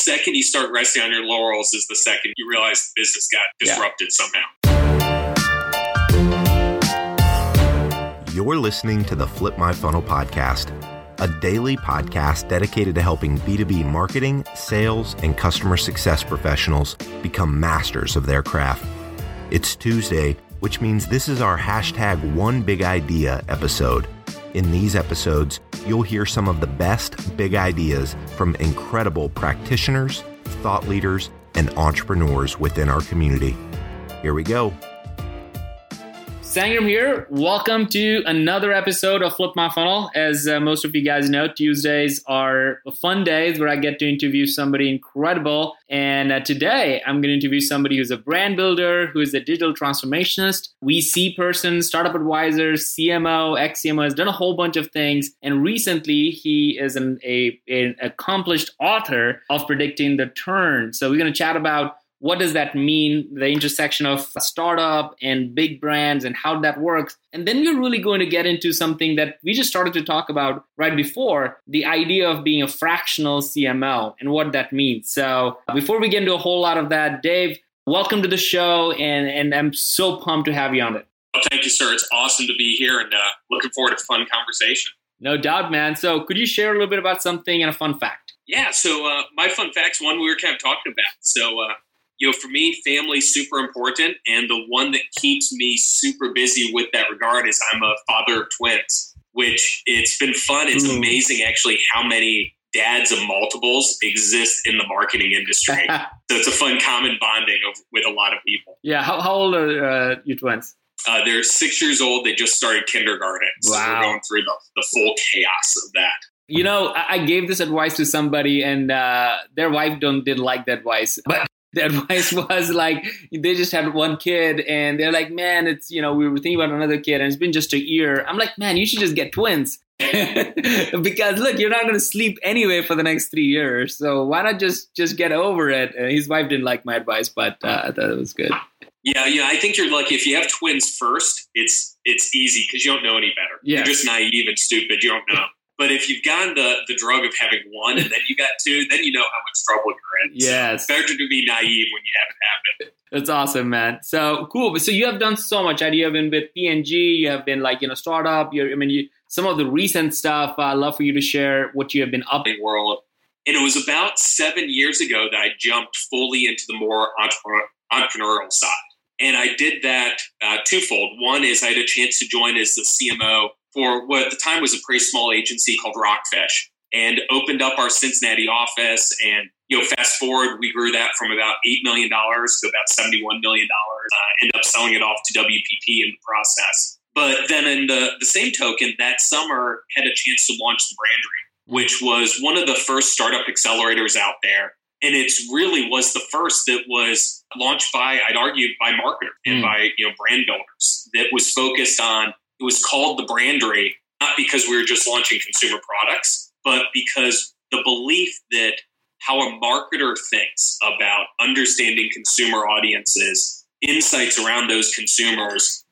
second you start resting on your laurels is the second you realize the business got disrupted yeah. somehow. You're listening to the Flip My Funnel podcast, a daily podcast dedicated to helping B2B marketing, sales, and customer success professionals become masters of their craft. It's Tuesday, which means this is our hashtag one big idea episode. In these episodes, you'll hear some of the best big ideas from incredible practitioners, thought leaders, and entrepreneurs within our community. Here we go. Sangram here. Welcome to another episode of Flip My Funnel. As uh, most of you guys know, Tuesdays are fun days where I get to interview somebody incredible. And uh, today I'm going to interview somebody who's a brand builder, who is a digital transformationist, VC person, startup advisor, CMO, ex CMO, has done a whole bunch of things. And recently he is an a, an accomplished author of Predicting the Turn. So we're going to chat about what does that mean? The intersection of startup and big brands and how that works. And then we're really going to get into something that we just started to talk about right before the idea of being a fractional cmo and what that means. So before we get into a whole lot of that dave welcome to the show and, and i'm so pumped to have you on it. Well, thank you sir. It's awesome to be here and uh, looking forward to a fun conversation. No doubt man. So could you share a little bit about something and a fun fact? Yeah so uh, my fun facts one we were kind of talking about. So uh, you know, for me, family's super important. And the one that keeps me super busy with that regard is I'm a father of twins, which it's been fun. It's Ooh. amazing actually how many dads of multiples exist in the marketing industry. so it's a fun common bonding of, with a lot of people. Yeah. How, how old are uh, your twins? Uh, they're six years old. They just started kindergarten. So wow. we're going through the, the full chaos of that. You know, I gave this advice to somebody, and uh, their wife don't didn't like that advice. But the advice was like they just had one kid and they're like man it's you know we were thinking about another kid and it's been just a year. I'm like man you should just get twins. Because look you're not going to sleep anyway for the next three years so why not just just get over it? And his wife didn't like my advice but uh, i thought it was good. Yeah yeah i think you're lucky. If you have twins first it's it's easy because you don't know any better. Yes. you're just naive and stupid. You don't know but if you've gotten the, the drug of having one and then you got two, then you know how much trouble you're in. Yes. So better to be naive when you haven't happened. That's awesome, man. So cool. So you have done so much. You have been with P&G. You have been like, you know, startup. You're, I mean, you, some of the recent stuff. I'd love for you to share what you have been up in world. And it was about seven years ago that I jumped fully into the more entrepreneurial side. And I did that uh, twofold. One is I had a chance to join as the CMO for what at the time was a pretty small agency called Rockfish and opened up our Cincinnati office. And, you know, fast forward, we grew that from about $8 million to about $71 million, uh, ended up selling it off to WPP in the process. But then in the, the same token, that summer had a chance to launch the Brandery, which was one of the first startup accelerators out there. And it's really was the first that was launched by, I'd argue, by marketers and mm. by, you know, brand builders that was focused on it was called the Brandery, not because we were just launching consumer products, but because the belief that how a marketer thinks about understanding consumer audiences, insights around those consumers,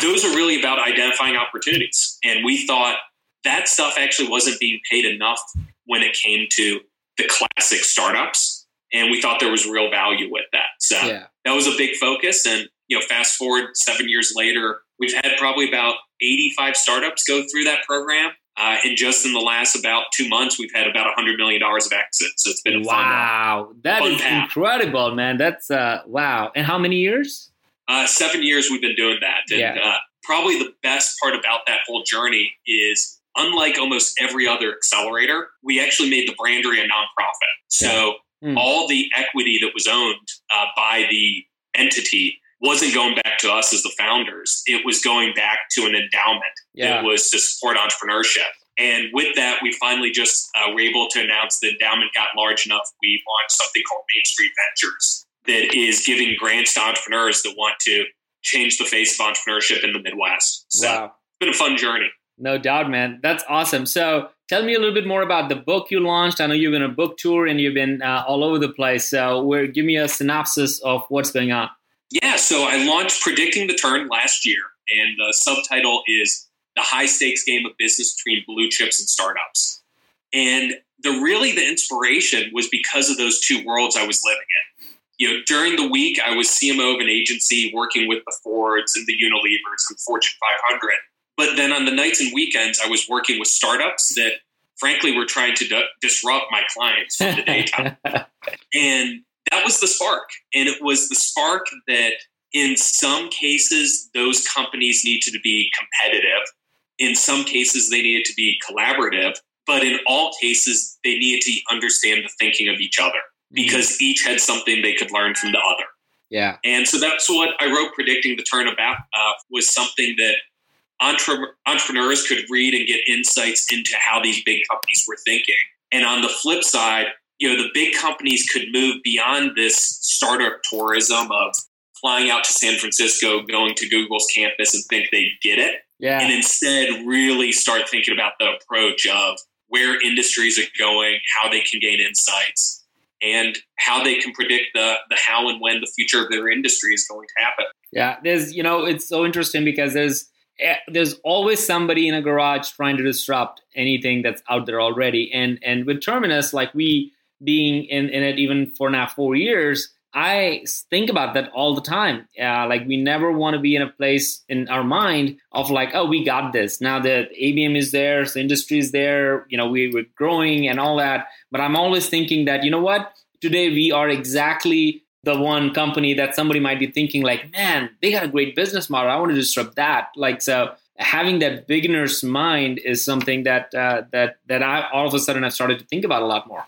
those are really about identifying opportunities. And we thought that stuff actually wasn't being paid enough when it came to the classic startups. And we thought there was real value with that. So yeah. that was a big focus. And, you know, fast forward seven years later, we've had probably about 85 startups go through that program. Uh, and just in the last about two months, we've had about $100 million of exits. So it's been a wow. Fun, that fun is path. incredible, man. That's uh, wow. And how many years? Uh, seven years we've been doing that. And yeah. uh, probably the best part about that whole journey is unlike almost every other accelerator, we actually made the Brandery a nonprofit. So yeah. mm. all the equity that was owned uh, by the entity wasn't going back to us as the founders. It was going back to an endowment. Yeah. It was to support entrepreneurship. And with that, we finally just uh, were able to announce the endowment got large enough. We launched something called Main Street Ventures that is giving grants to entrepreneurs that want to change the face of entrepreneurship in the Midwest. So wow. it's been a fun journey. No doubt, man. That's awesome. So tell me a little bit more about the book you launched. I know you've been a book tour and you've been uh, all over the place. So where, give me a synopsis of what's going on. Yeah, so I launched Predicting the Turn last year, and the subtitle is The High Stakes Game of Business Between Blue Chips and Startups. And the really the inspiration was because of those two worlds I was living in. You know, during the week I was CMO of an agency working with the Fords and the Unilevers and Fortune 500. But then on the nights and weekends I was working with startups that frankly were trying to d- disrupt my clients from the daytime. and that was the spark. And it was the spark that in some cases those companies needed to be competitive. In some cases they needed to be collaborative but in all cases, they needed to understand the thinking of each other mm-hmm. because each had something they could learn from the other. Yeah. And so that's what I wrote predicting the turn about uh, was something that entre- entrepreneurs could read and get insights into how these big companies were thinking. And on the flip side, you know, the big companies could move beyond this startup tourism of flying out to San Francisco, going to Google's campus and think they get it. Yeah. And instead really start thinking about the approach of where industries are going, how they can gain insights, and how they can predict the the how and when the future of their industry is going to happen. Yeah, there's you know it's so interesting because there's eh, there's always somebody in a garage trying to disrupt anything that's out there already, and and with Terminus, like we being in, in it even for now four years, I think about that all the time. Uh, like we never want to be in a place in our mind of like, oh, we got this. Now the ABM is there, the industry is there. You know, we, we're growing and all that. But I'm always thinking that you know what? Today we are exactly the one company that somebody might be thinking like, man, they got a great business model. I want to disrupt that. Like so. Having that beginner's mind is something that uh, that that I all of a sudden I've started to think about a lot more.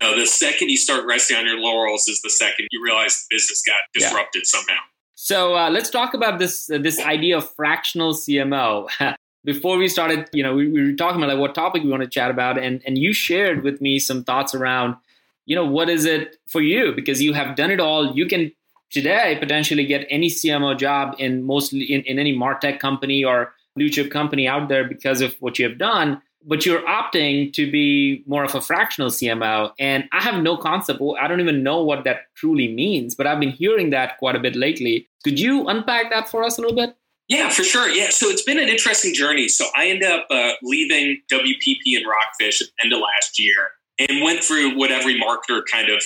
No, the second you start resting on your laurels is the second you realize the business got disrupted yeah. somehow. So uh, let's talk about this uh, this idea of fractional CMO. Before we started, you know, we, we, were talking about like what topic we want to chat about, and and you shared with me some thoughts around, you know, what is it for you because you have done it all. You can today potentially get any CMO job in mostly in, in any martech company or blue chip company out there because of what you have done but you're opting to be more of a fractional CMO. And I have no concept. I don't even know what that truly means, but I've been hearing that quite a bit lately. Could you unpack that for us a little bit? Yeah, for sure. Yeah. So it's been an interesting journey. So I ended up uh, leaving WPP and Rockfish at the end of last year and went through what every marketer kind of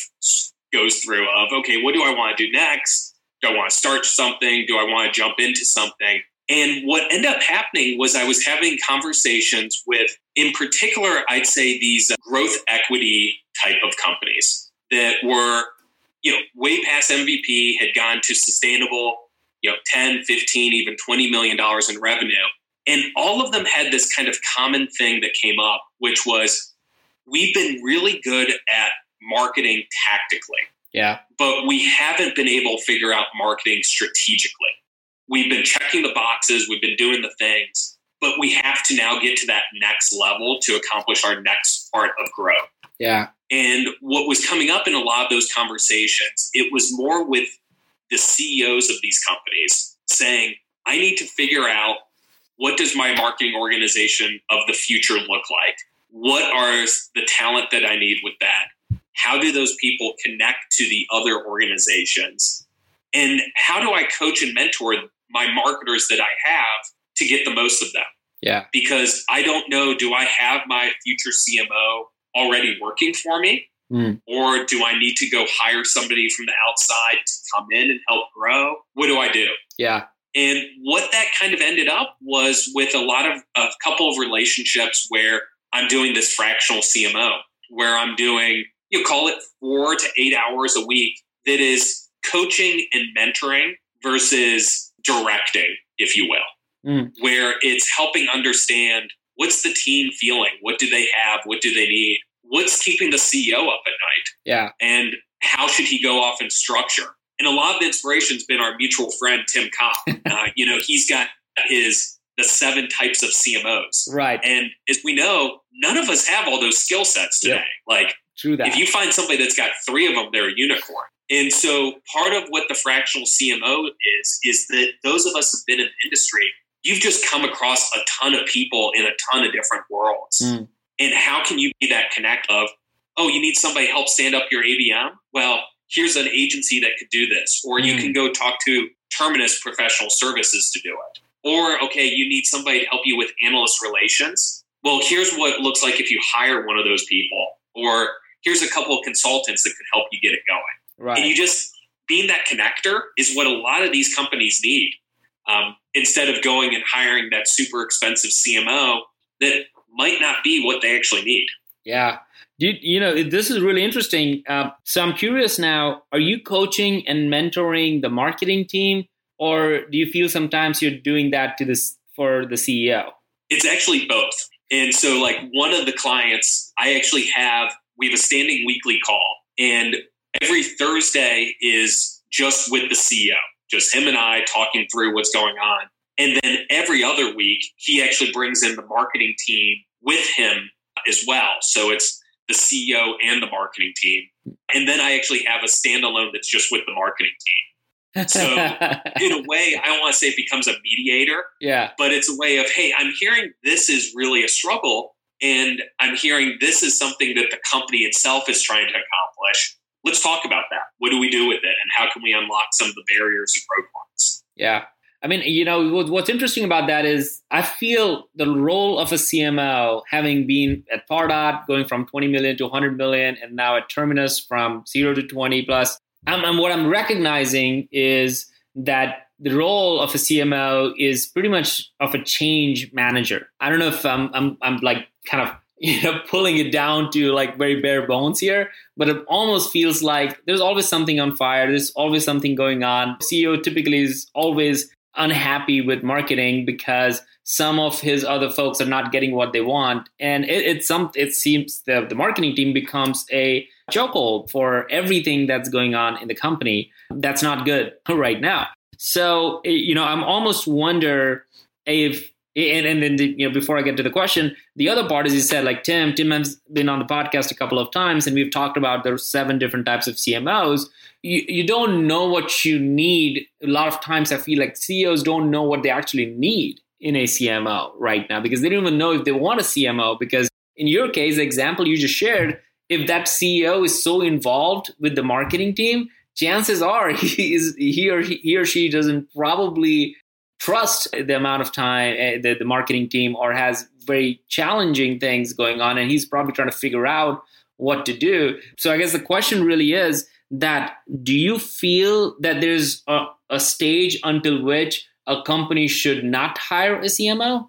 goes through of, okay, what do I want to do next? Do I want to start something? Do I want to jump into something? And what ended up happening was I was having conversations with, in particular, I'd say these uh, growth equity type of companies that were, you know, way past MVP, had gone to sustainable, you know, 10, 15, even 20 million dollars in revenue. And all of them had this kind of common thing that came up, which was we've been really good at marketing tactically. Yeah. But we haven't been able to figure out marketing strategically we've been checking the boxes, we've been doing the things, but we have to now get to that next level to accomplish our next part of growth. Yeah. And what was coming up in a lot of those conversations, it was more with the CEOs of these companies saying, I need to figure out what does my marketing organization of the future look like? What are the talent that I need with that? How do those people connect to the other organizations? And how do I coach and mentor my marketers that I have to get the most of them. Yeah. Because I don't know, do I have my future CMO already working for me? Mm. Or do I need to go hire somebody from the outside to come in and help grow? What do I do? Yeah. And what that kind of ended up was with a lot of a couple of relationships where I'm doing this fractional CMO, where I'm doing, you call it four to eight hours a week that is coaching and mentoring versus directing, if you will, mm. where it's helping understand what's the team feeling? What do they have? What do they need? What's keeping the CEO up at night? Yeah. And how should he go off and structure? And a lot of the inspiration's been our mutual friend, Tim Kopp. uh, you know, he's got his the seven types of CMOs. Right. And as we know, none of us have all those skill sets today. Like, True that. if you find somebody that's got three of them, they're a unicorn. And so part of what the fractional CMO is, is that those of us who've been in the industry, you've just come across a ton of people in a ton of different worlds. Mm. And how can you be that connect of, oh, you need somebody to help stand up your ABM? Well, here's an agency that could do this. Or you mm. can go talk to Terminus Professional Services to do it. Or, okay, you need somebody to help you with analyst relations. Well, here's what it looks like if you hire one of those people or here's a couple of consultants that could help you get it going. Right. And you just being that connector is what a lot of these companies need. Um, instead of going and hiring that super expensive CMO that might not be what they actually need. Yeah. You, you know, this is really interesting. Uh, so I'm curious now are you coaching and mentoring the marketing team, or do you feel sometimes you're doing that to this for the CEO? It's actually both. And so, like, one of the clients, I actually have, we have a standing weekly call, and every Thursday is just with the CEO, just him and I talking through what's going on. And then every other week, he actually brings in the marketing team with him as well. So it's the CEO and the marketing team. And then I actually have a standalone that's just with the marketing team. So in a way, I don't want to say it becomes a mediator. Yeah. But it's a way of, hey, I'm hearing this is really a struggle. And I'm hearing this is something that the company itself is trying to accomplish. Let's talk about that. What do we do with it? And how can we unlock some of the barriers and roadblocks? Yeah. I mean, you know, what's interesting about that is I feel the role of a CMO, having been at Pardot, going from 20 million to 100 million, and now at Terminus from zero to 20 plus. Um, I'm, I'm, what I'm recognizing is that the role of a CMO is pretty much of a change manager. I don't know if I'm, I'm, I'm like kind of you know pulling it down to like very bare bones here but it almost feels like there's always something on fire there's always something going on. Ceo typically is always unhappy with marketing because some of his other folks are not getting what they want and it, it's some it seems the, the marketing team becomes a chokehold for everything that's going on in the company that's not good right now. So eh, you know i'm almost wonder if and, and then the, you know before i get to the question the other part is you said like tim tim has been on the podcast a couple of times and we've talked about there's seven different types of cmos you, you don't know what you need. A lot of times i feel like ceos don't know what they actually need in a cmo right now because they don't even know if they want a cmo because in your case the example you just shared if that ceo is so involved with the marketing team chances are he is he or he, he or she doesn't probably trust the amount of time uh, the, the marketing team or has very challenging things going on and he's probably trying to figure out what to do so i guess the question really is that do you feel that there's a, a stage until which a company should not hire a cmo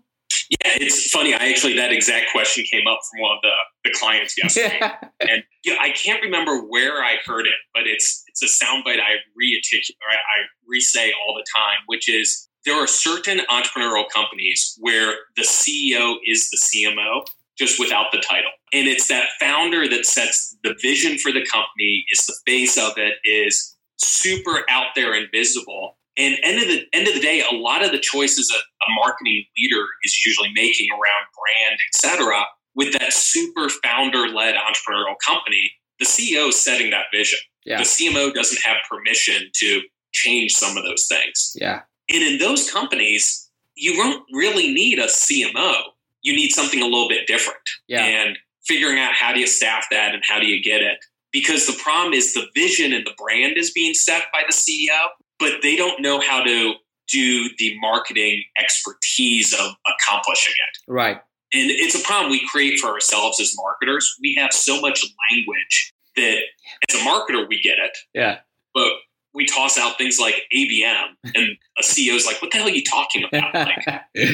yeah, it's funny. I actually that exact question came up from one of the, the clients yesterday, yeah. and you know, I can't remember where I heard it, but it's it's a soundbite I re-articulate, I re-say all the time, which is there are certain entrepreneurial companies where the CEO is the CMO just without the title. And it's that founder that sets the vision for the company, is the face of it, is super out there and visible. And end of the end of the day, a lot of the choices a, a marketing leader is usually making around brand, etc., with that super founder-led entrepreneurial company, the CEO is setting that vision. Yeah. The CMO doesn't have permission to change some of those things. Yeah. And in those companies, you don't really need a CMO. You need something a little bit different. Yeah. And figuring out how do you staff that and how do you get it. Because the problem is the vision and the brand is being set by the CEO, but they don't know how to do the marketing expertise of accomplishing it. Right. And it's a problem we create for ourselves as marketers. We have so much language that as a marketer, we get it. Yeah. But we toss out things like ABM, and a CEO is like, "What the hell are you talking about? Like, yeah,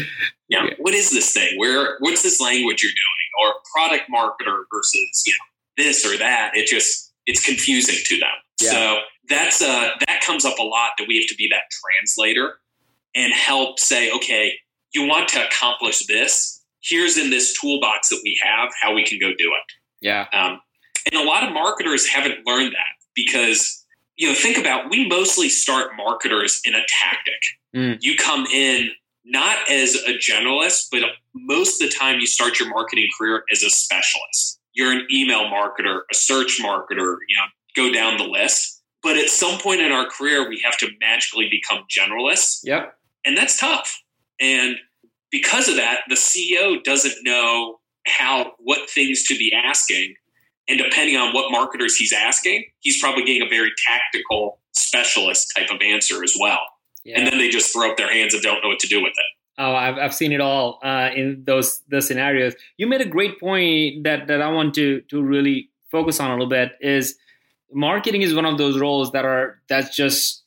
yeah, what is this thing? Where what's this language you're doing? Or product marketer versus you know this or that? It just it's confusing to them. Yeah. So that's uh that comes up a lot that we have to be that translator and help say, okay, you want to accomplish this. Here's in this toolbox that we have how we can go do it. Yeah. Um, and a lot of marketers haven't learned that because you know, think about we mostly start marketers in a tactic. Mm. You come in not as a generalist, but most of the time you start your marketing career as a specialist. You're an email marketer, a search marketer, you know, go down the list. But at some point in our career, we have to magically become generalists. Yep. And that's tough. And because of that, the CEO doesn't know how what things to be asking and depending on what marketers he's asking, he's probably getting a very tactical specialist type of answer as well. Yeah. And then they just throw up their hands and don't know what to do with it. Oh, I've, I've seen it all uh, in those those scenarios. You made a great point that that I want to to really focus on a little bit. Is marketing is one of those roles that are that's just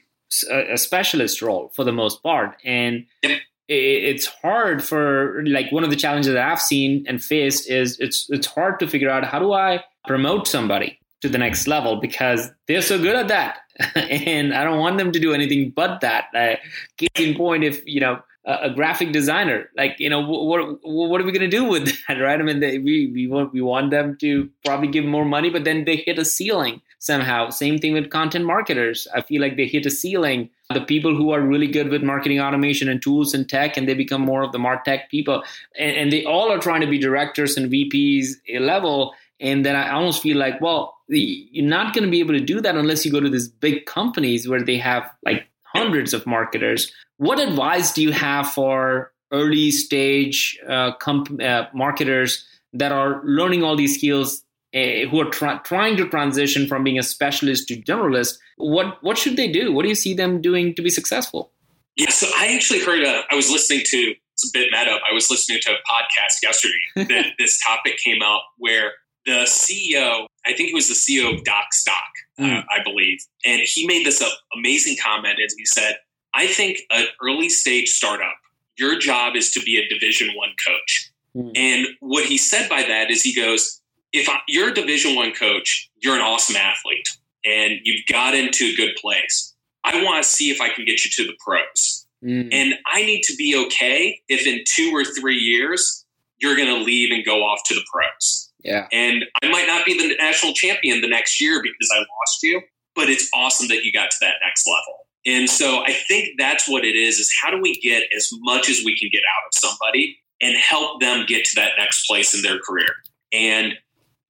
a, a specialist role for the most part, and it, it's hard for like one of the challenges that I've seen and faced is it's it's hard to figure out how do I promote somebody to the next level because they're so good at that, and I don't want them to do anything but that. Uh, case in point, if you know a graphic designer like you know what what are we going to do with that right? I mean they, we we want we want them to probably give more money but then they hit a ceiling somehow. Same thing with content marketers. I feel like they hit a ceiling the people who are really good with marketing automation and tools and tech and they become more of the martech people and, and they all are trying to be directors and vps level and then i almost feel like well you're not going to be able to do that unless you go to these big companies where they have like hundreds of marketers. What advice do you have for early stage uh, comp- uh, marketers that are learning all these skills uh, who are tra- trying to transition from being a specialist to generalist? What what should they do? What do you see them doing to be successful? Yeah, so I actually heard. A, I was listening to it's a bit meta. I was listening to a podcast yesterday that this topic came out where the CEO, I think it was the CEO of Docstoc, mm. uh, I believe, and he made this uh, amazing comment as he said, "I think an early stage startup, your job is to be a Division One coach." Mm. And what he said by that is, he goes, "If I, you're a Division One coach, you're an awesome athlete, and you've got into a good place. I want to see if I can get you to the pros." Mm. And I need to be okay if in two or three years you're going to leave and go off to the pros. Yeah. And I might not be the national champion the next year because I lost you, but it's awesome that you got to that next level. And so I think that's what it is is how do we get as much as we can get out of somebody and help them get to that next place in their career. And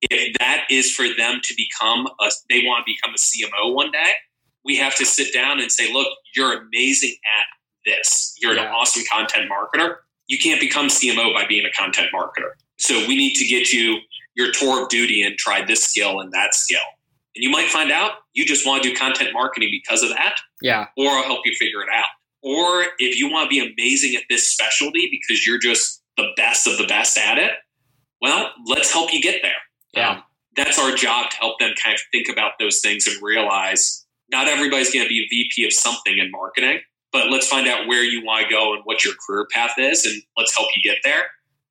if that is for them to become a they want to become a CMO one day, we have to sit down and say, look, you're amazing at this. You're yeah. an awesome content marketer. You can't become CMO by being a content marketer. So we need to get you your tour of duty and try this skill and that skill. And you might find out you just want to do content marketing because of that. Yeah. Or I'll help you figure it out. Or if you want to be amazing at this specialty because you're just the best of the best at it, well, let's help you get there. Yeah. Um, that's our job to help them kind of think about those things and realize not everybody's going to be a VP of something in marketing, but let's find out where you want to go and what your career path is, and let's help you get there.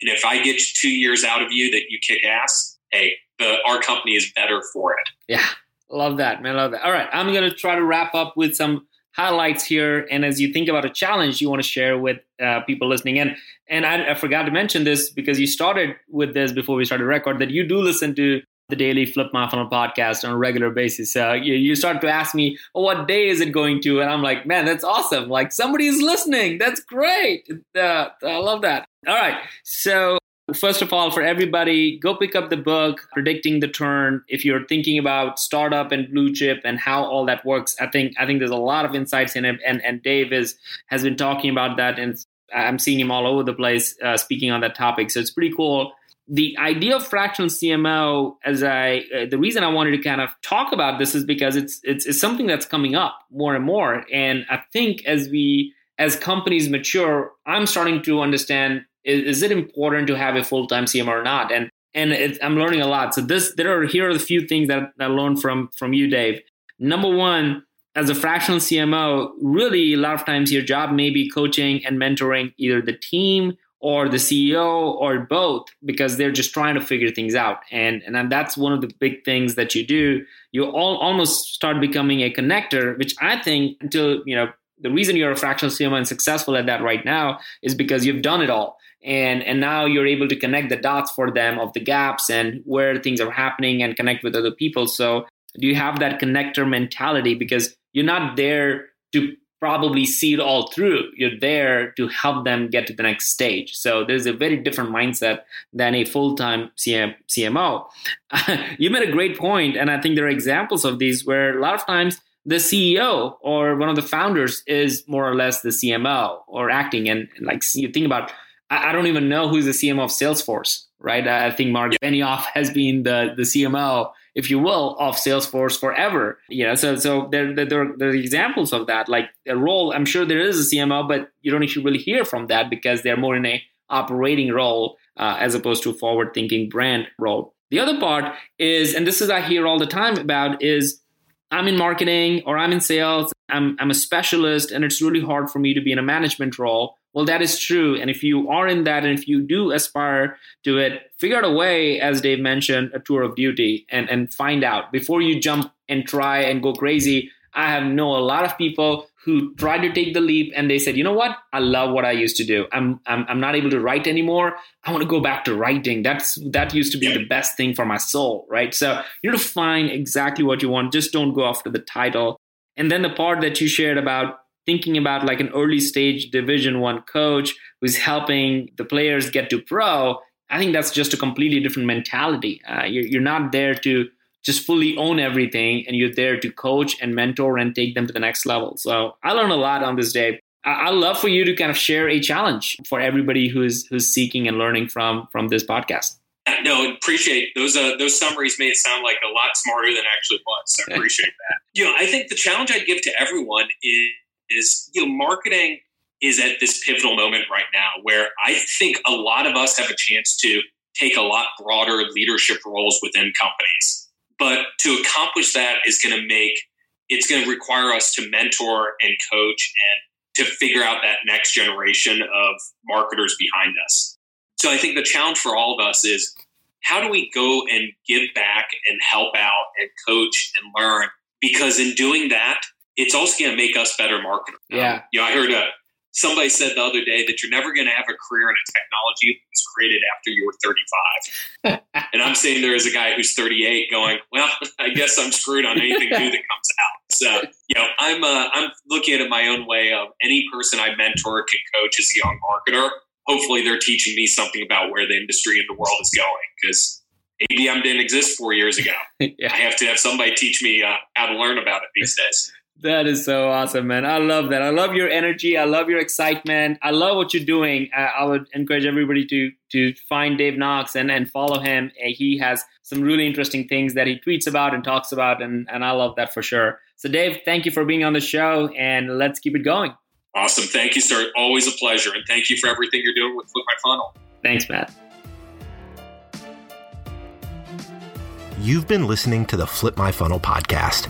And if I get two years out of you that you kick ass, hey, the, our company is better for it. Yeah, love that, man. Love that. All right, I'm going to try to wrap up with some highlights here. And as you think about a challenge you want to share with uh, people listening in, and I, I, forgot to mention this because you started with this before we started record that you do listen to the daily Flip My Funnel podcast on a regular basis. Uh, you, you start to ask me, oh, what day is it going to? And I'm like, man, that's awesome. Like somebody's listening. That's great. Uh, I love that. All right. So First of all, for everybody, go pick up the book, Predicting the Turn. If you're thinking about startup and blue chip and how all that works, I think I think there's a lot of insights in it. And and Dave is has been talking about that, and I'm seeing him all over the place uh, speaking on that topic. So it's pretty cool the idea of fractional CMO, as I, uh, the reason I wanted to kind of talk about this is because it's, it's, it's something that's coming up more and more, and I think as we as companies mature, I'm starting to understand is, is it important to have a full time CMO or not, and and I'm learning a lot. So this there are here are the few things that I learned from from you, Dave. Number one, as a fractional CMO, really a lot of times your job may be coaching and mentoring either the team or the CEO or both because they're just trying to figure things out. And, and that's one of the big things that you do. You all almost start becoming a connector, which I think until, you know, the reason you're a fractional CMO and successful at that right now is because you've done it all. And, and now you're able to connect the dots for them of the gaps and where things are happening and connect with other people. So do you have that connector mentality? Because you're not there to probably see it all through. You're there to help them get to the next stage. So there's a very different mindset than a full-time CM, CMO. you made a great point, and I think there are examples of these where a lot of times the CEO or one of the founders is more or less the CMO or acting. And, like you think about, I, I don't even know who's the CMO of Salesforce, right? I think Mark Benioff has been the the CMO if you will, of Salesforce forever. Know, so so there, there, there are examples of that. Like a role, I'm sure there is a CMO, but you don't actually really hear from that because they're more in a operating role uh, as opposed to forward thinking brand role. The other part is, and this is I hear all the time about, is I'm in marketing or I'm in sales, I'm, I'm a specialist, and it's really hard for me to be in a management role. Well, that is true. And if you are in that, and if you do aspire to it, figure out a way, as Dave mentioned, a tour of duty and, and find out before you jump and try and go crazy. I have know a lot of people who tried to take the leap and they said, you know what? I love what I used to do. I'm I'm, I'm not able to write anymore. I want to go back to writing. That's that used to be the best thing for my soul, right? So you need to find exactly what you want. Just don't go after the title. And then the part that you shared about thinking about like an early stage division one coach who's helping the players get to pro i think that's just a completely different mentality uh, you're, you're not there to just fully own everything and you're there to coach and mentor and take them to the next level so i learned a lot on this day I- would love for you to kind of share a challenge for everybody who's who's seeking and learning from from this podcast no, appreciate those. Uh, those summaries made it sound like a lot smarter than actually was. So I appreciate that. You know, I think the challenge I'd give to everyone is is you know marketing is at this pivotal moment right now where I think a lot of us have a chance to take a lot broader leadership roles within companies. But to accomplish that is going to make it's going to require us to mentor and coach and to figure out that next generation of marketers behind us. So I think the challenge for all of us is how do we go and give back and help out and coach and learn? Because in doing that, it's also going to make us better marketers. Yeah. Um, you know, I heard a, uh, somebody said the other day that you're never going to have a career in a technology that was created after you were 35. and I'm saying there is a guy who's 38 going, well, I guess I'm screwed on anything new that comes out. So, you know, I'm, uh, I'm looking at it my own way of any person I mentor can coach as a young marketer. Hopefully they're teaching me something about where the industry and the world is going because ABM didn't exist four years ago. yeah. I have to have somebody teach me uh, how to learn about it these days. That is so awesome, man. I love that. I love your energy. I love your excitement. I love what you're doing. I, I would encourage everybody to to find Dave Knox and, and follow him. Eh, he has some really interesting things that he tweets about and talks about, and, and I love that for sure. So, Dave, thank you for being on the show, and let's keep it going. Awesome. Thank you, sir. Always a pleasure. And thank you for everything you're doing with Flip My Funnel. Thanks, Matt. You've been listening to the Flip My Funnel podcast.